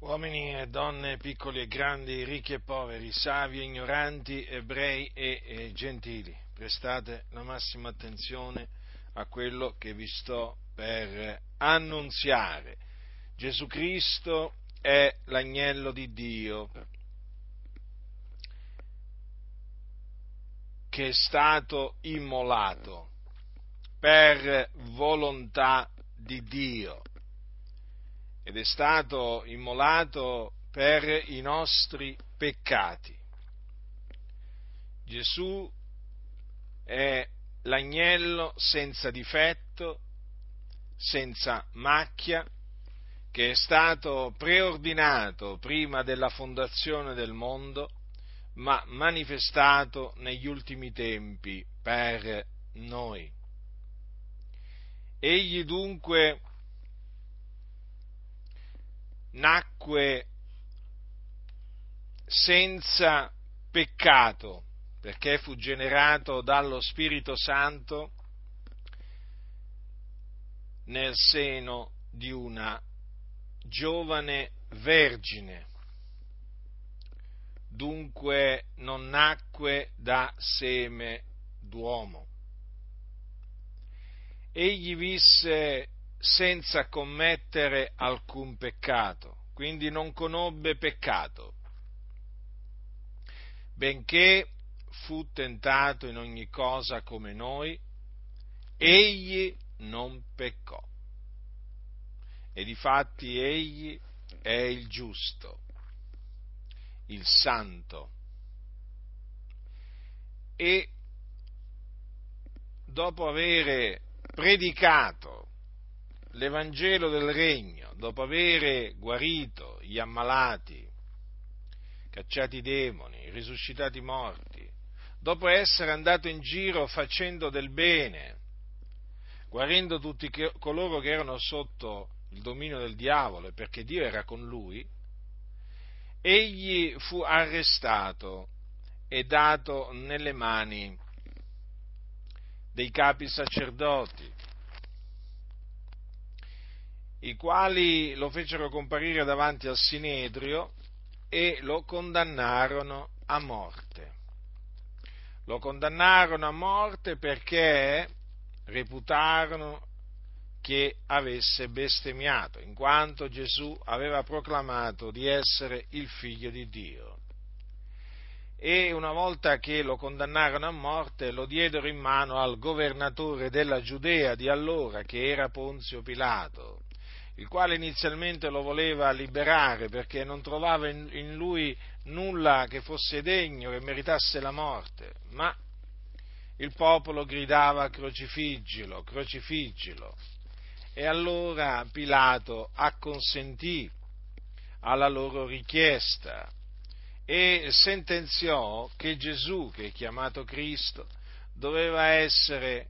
Uomini e donne, piccoli e grandi, ricchi e poveri, savi e ignoranti, ebrei e, e gentili, prestate la massima attenzione a quello che vi sto per annunziare. Gesù Cristo è l'agnello di Dio che è stato immolato per volontà di Dio ed è stato immolato per i nostri peccati. Gesù è l'agnello senza difetto, senza macchia, che è stato preordinato prima della fondazione del mondo, ma manifestato negli ultimi tempi per noi. Egli dunque nacque senza peccato, perché fu generato dallo Spirito Santo nel seno di una giovane vergine. Dunque non nacque da seme d'uomo. Egli visse senza commettere alcun peccato, quindi non conobbe peccato, benché fu tentato in ogni cosa come noi, egli non peccò. E difatti egli è il giusto, il santo. E dopo avere predicato l'Evangelo del Regno, dopo avere guarito gli ammalati, cacciati i demoni, risuscitati i morti, dopo essere andato in giro facendo del bene, guarendo tutti coloro che erano sotto il dominio del diavolo, perché Dio era con lui, egli fu arrestato e dato nelle mani dei capi sacerdoti, i quali lo fecero comparire davanti al Sinedrio e lo condannarono a morte. Lo condannarono a morte perché reputarono che avesse bestemmiato, in quanto Gesù aveva proclamato di essere il figlio di Dio. E una volta che lo condannarono a morte, lo diedero in mano al governatore della Giudea di allora, che era Ponzio Pilato, il quale inizialmente lo voleva liberare perché non trovava in, lui nulla che fosse degno, che meritasse la morte, ma il popolo gridava crocifiggilo, crocifiggilo. E allora Pilato acconsentì alla loro richiesta e sentenziò che Gesù, che è chiamato Cristo, doveva essere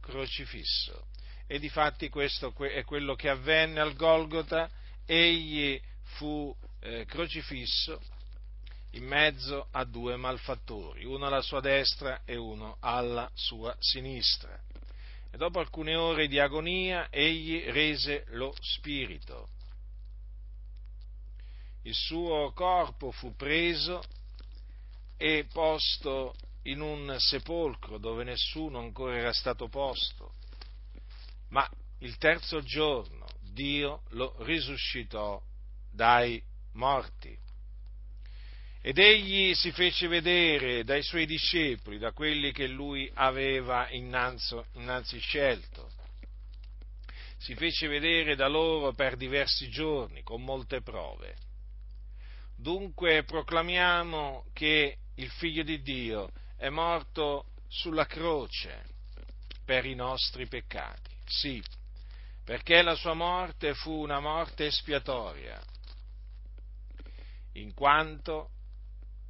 crocifisso e difatti questo è quello che avvenne al Golgota, egli fu eh, crocifisso in mezzo a due malfattori, uno alla sua destra e uno alla sua sinistra. E dopo alcune ore di agonia egli rese lo spirito. Il suo corpo fu preso e posto in un sepolcro dove nessuno ancora era stato posto ma il terzo giorno Dio lo risuscitò dai morti. Ed egli si fece vedere dai suoi discepoli, da quelli che lui aveva innanzi, innanzi scelto. Si fece vedere da loro per diversi giorni, con molte prove. Dunque proclamiamo che il Figlio di Dio è morto sulla croce per i nostri peccati sì, perché la sua morte fu una morte espiatoria, in quanto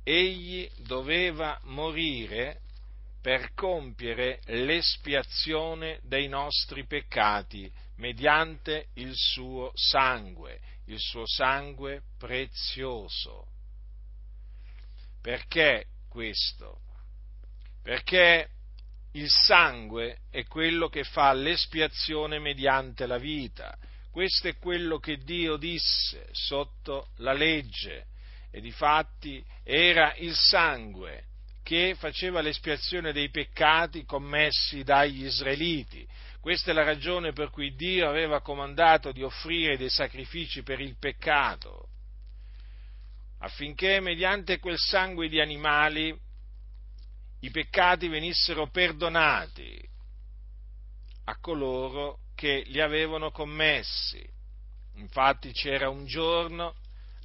egli doveva morire per compiere l'espiazione dei nostri peccati mediante il suo sangue, il suo sangue prezioso. Perché questo? Perché il sangue è quello che fa l'espiazione mediante la vita, Questo è quello che Dio disse sotto la legge e difatti era il sangue che faceva l'espiazione dei peccati commessi dagli israeliti. Questa è la ragione per cui Dio aveva comandato di offrire dei sacrifici per il peccato, affinché mediante quel sangue di animali i peccati venissero perdonati a coloro che li avevano commessi. Infatti c'era un giorno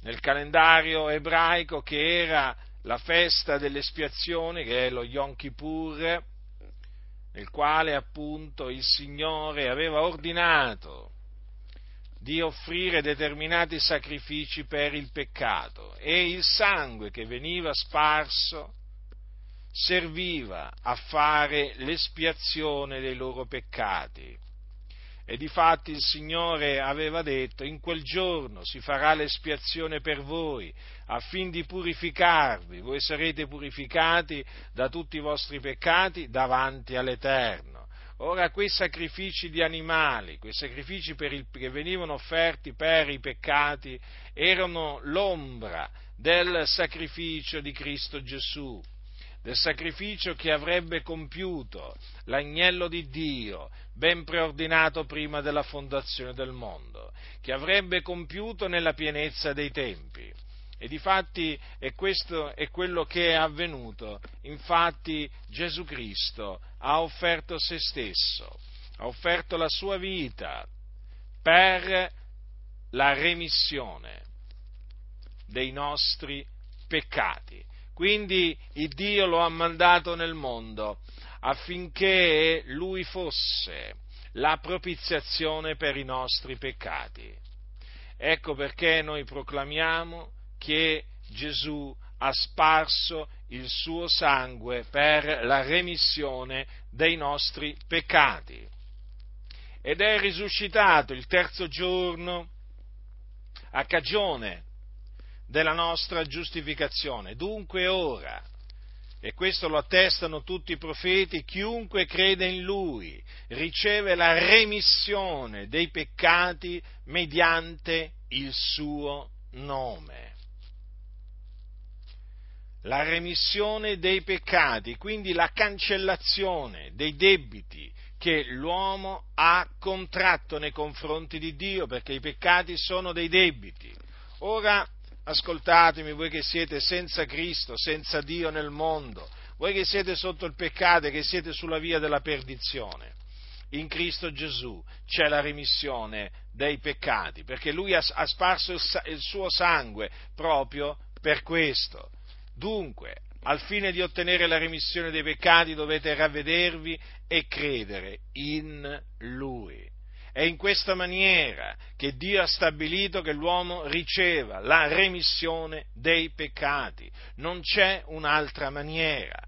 nel calendario ebraico che era la festa dell'espiazione, che è lo Yom Kippur, nel quale appunto il Signore aveva ordinato di offrire determinati sacrifici per il peccato e il sangue che veniva sparso serviva a fare l'espiazione dei loro peccati. E difatti il Signore aveva detto, in quel giorno si farà l'espiazione per voi, affin di purificarvi, voi sarete purificati da tutti i vostri peccati davanti all'Eterno. Ora quei sacrifici di animali, quei sacrifici il, che venivano offerti per i peccati, erano l'ombra del sacrificio di Cristo Gesù del sacrificio che avrebbe compiuto l'agnello di Dio, ben preordinato prima della fondazione del mondo, che avrebbe compiuto nella pienezza dei tempi. E difatti è questo è quello che è avvenuto. Infatti Gesù Cristo ha offerto se stesso, ha offerto la sua vita per la remissione dei nostri peccati. Quindi il Dio lo ha mandato nel mondo affinché lui fosse la propiziazione per i nostri peccati. Ecco perché noi proclamiamo che Gesù ha sparso il suo sangue per la remissione dei nostri peccati. Ed è risuscitato il terzo giorno a cagione della nostra giustificazione. Dunque ora, e questo lo attestano tutti i profeti, chiunque crede in Lui riceve la remissione dei peccati mediante il suo nome. La remissione dei peccati, quindi la cancellazione dei debiti che l'uomo ha contratto nei confronti di Dio, perché i peccati sono dei debiti. Ora, ascoltatemi voi che siete senza Cristo, senza Dio nel mondo, voi che siete sotto il peccato e che siete sulla via della perdizione. In Cristo Gesù c'è la remissione dei peccati, perché Lui ha, sparso il suo sangue proprio per questo. Dunque, al fine di ottenere la remissione dei peccati dovete ravvedervi e credere in Lui. È in questa maniera che Dio ha stabilito che l'uomo riceva la remissione dei peccati. Non c'è un'altra maniera.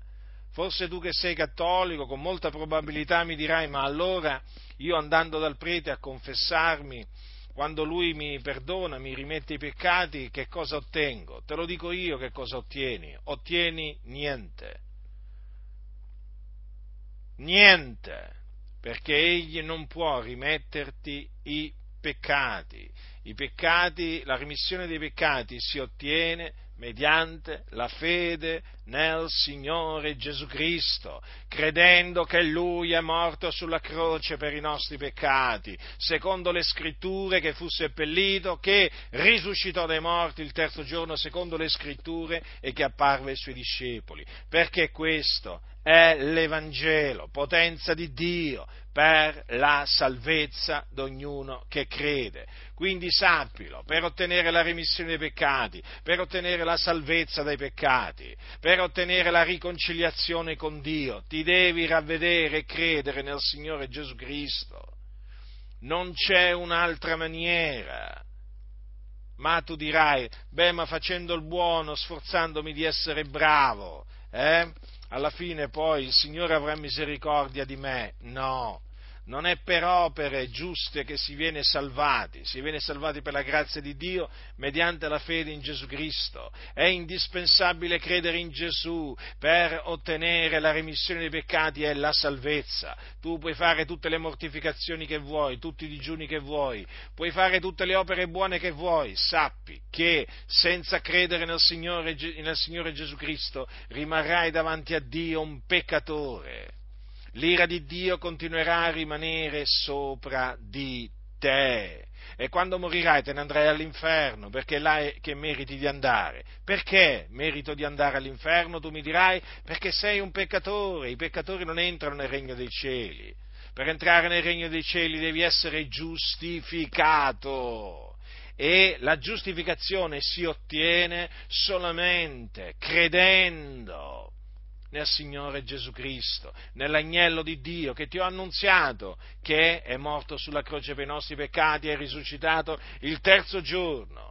Forse tu che sei cattolico con molta probabilità mi dirai, ma allora io andando dal prete a confessarmi, quando lui mi perdona, mi rimette i peccati, che cosa ottengo? Te lo dico io che cosa ottieni. Ottieni niente. Niente perché egli non può rimetterti i peccati. I peccati, la remissione dei peccati si ottiene mediante la fede nel Signore Gesù Cristo, credendo che Lui è morto sulla croce per i nostri peccati, secondo le scritture che fu seppellito, che risuscitò dai morti il terzo giorno, secondo le scritture, e che apparve ai suoi discepoli, perché questo è l'Evangelo, potenza di Dio per la salvezza di che crede. Quindi sappilo, per ottenere la remissione dei peccati, per ottenere la salvezza dai peccati, per ottenere la riconciliazione con Dio, ti devi ravvedere e credere nel Signore Gesù Cristo. Non c'è un'altra maniera. Ma tu dirai, beh, ma facendo il buono, sforzandomi di essere bravo, eh? alla fine poi il Signore avrà misericordia di me. No, non è per opere giuste che si viene salvati, si viene salvati per la grazia di Dio mediante la fede in Gesù Cristo. È indispensabile credere in Gesù per ottenere la remissione dei peccati e la salvezza. Tu puoi fare tutte le mortificazioni che vuoi, tutti i digiuni che vuoi, puoi fare tutte le opere buone che vuoi, sappi che senza credere nel Signore, nel Signore Gesù Cristo rimarrai davanti a Dio un peccatore l'ira di Dio continuerà a rimanere sopra di te. E quando morirai te ne andrai all'inferno, perché è là che meriti di andare. Perché merito di andare all'inferno? Tu mi dirai, perché sei un peccatore, i peccatori non entrano nel regno dei cieli. Per entrare nel regno dei cieli devi essere giustificato e la giustificazione si ottiene solamente credendo nel Signore Gesù Cristo, nell'agnello di Dio che ti ho annunziato, che è morto sulla croce per i nostri peccati e è risuscitato il terzo giorno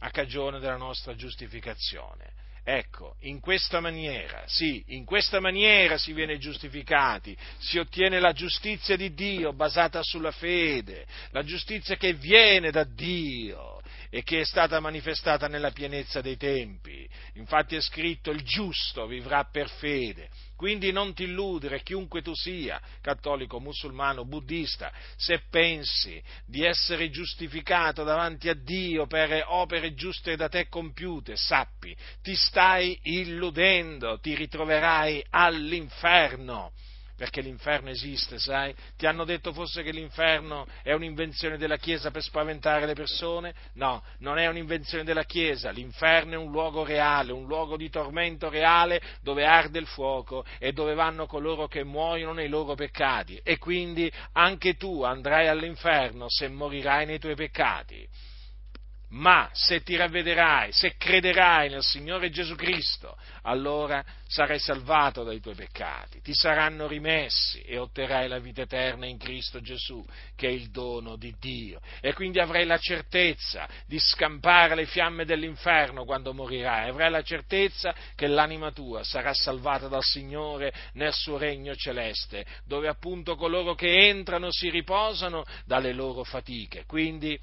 a cagione della nostra giustificazione. Ecco, in questa maniera, sì, in questa maniera si viene giustificati, si ottiene la giustizia di Dio basata sulla fede, la giustizia che viene da Dio e che è stata manifestata nella pienezza dei tempi. Infatti è scritto il giusto vivrà per fede. Quindi non ti illudere, chiunque tu sia, cattolico, musulmano, buddista, se pensi di essere giustificato davanti a Dio per opere giuste da te compiute, sappi, ti stai illudendo, ti ritroverai all'inferno perché l'inferno esiste, sai? Ti hanno detto forse che l'inferno è un'invenzione della Chiesa per spaventare le persone? No, non è un'invenzione della Chiesa, l'inferno è un luogo reale, un luogo di tormento reale dove arde il fuoco e dove vanno coloro che muoiono nei loro peccati e quindi anche tu andrai all'inferno se morirai nei tuoi peccati ma se ti ravvederai, se crederai nel Signore Gesù Cristo, allora sarai salvato dai tuoi peccati, ti saranno rimessi e otterrai la vita eterna in Cristo Gesù, che è il dono di Dio. E quindi avrai la certezza di scampare le fiamme dell'inferno quando morirai, avrai la certezza che l'anima tua sarà salvata dal Signore nel suo regno celeste, dove appunto coloro che entrano si riposano dalle loro fatiche. Quindi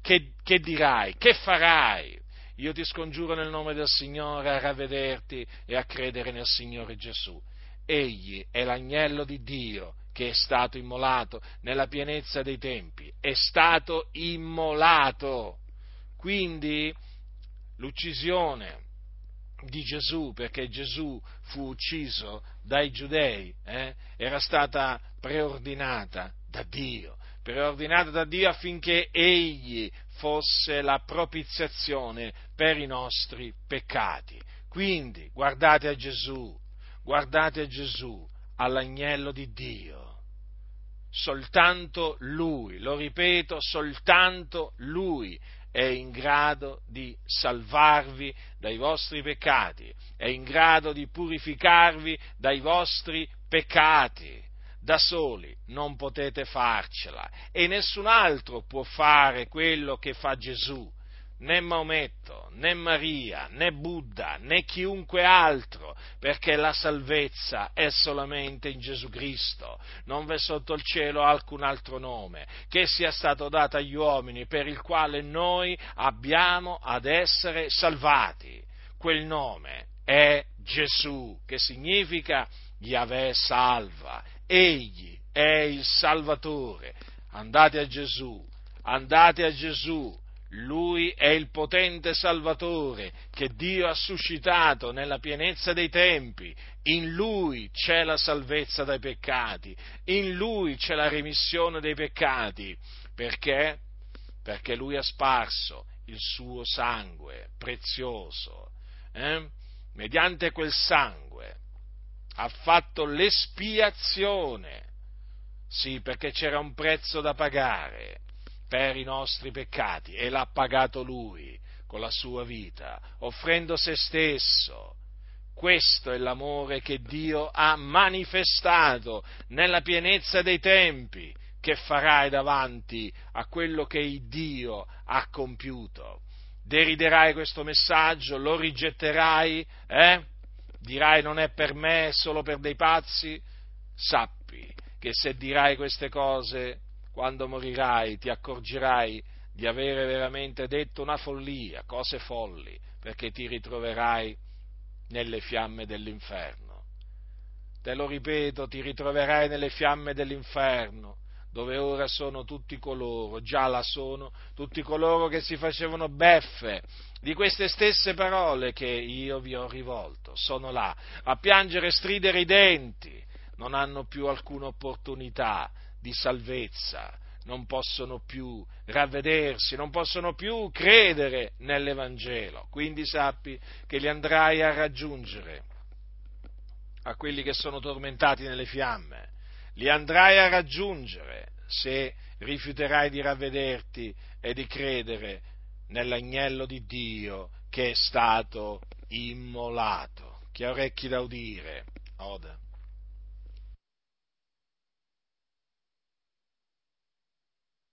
che, che dirai? Che farai? Io ti scongiuro nel nome del Signore a ravvederti e a credere nel Signore Gesù. Egli è l'agnello di Dio che è stato immolato nella pienezza dei tempi, è stato immolato. Quindi l'uccisione di Gesù, perché Gesù fu ucciso dai giudei, eh, era stata preordinata da Dio preordinato da Dio affinché Egli fosse la propiziazione per i nostri peccati. Quindi guardate a Gesù, guardate a Gesù, all'agnello di Dio. Soltanto Lui, lo ripeto, soltanto Lui è in grado di salvarvi dai vostri peccati, è in grado di purificarvi dai vostri peccati da soli non potete farcela e nessun altro può fare quello che fa Gesù, né Maometto, né Maria, né Buddha, né chiunque altro, perché la salvezza è solamente in Gesù Cristo. Non v'è sotto il cielo alcun altro nome che sia stato dato agli uomini per il quale noi abbiamo ad essere salvati. Quel nome è Gesù, che significa Yahweh salva Egli è il Salvatore. Andate a Gesù, andate a Gesù. Lui è il potente Salvatore che Dio ha suscitato nella pienezza dei tempi. In Lui c'è la salvezza dai peccati, in Lui c'è la remissione dei peccati. Perché? Perché Lui ha sparso il suo sangue prezioso. Eh? Mediante quel sangue ha fatto l'espiazione. Sì, perché c'era un prezzo da pagare per i nostri peccati e l'ha pagato lui con la sua vita, offrendo se stesso. Questo è l'amore che Dio ha manifestato nella pienezza dei tempi, che farai davanti a quello che Dio ha compiuto. Deriderai questo messaggio? Lo rigetterai? Eh? Dirai non è per me, è solo per dei pazzi, sappi che se dirai queste cose, quando morirai ti accorgerai di avere veramente detto una follia, cose folli, perché ti ritroverai nelle fiamme dell'inferno. Te lo ripeto, ti ritroverai nelle fiamme dell'inferno, dove ora sono tutti coloro, già la sono, tutti coloro che si facevano beffe di queste stesse parole che io vi ho rivolto. Sono là a piangere e stridere i denti, non hanno più alcuna opportunità di salvezza, non possono più ravvedersi, non possono più credere nell'Evangelo. Quindi sappi che li andrai a raggiungere a quelli che sono tormentati nelle fiamme, li andrai a raggiungere se rifiuterai di ravvederti e di credere nell'agnello di Dio che è stato immolato. Chi ha orecchi da udire, oda.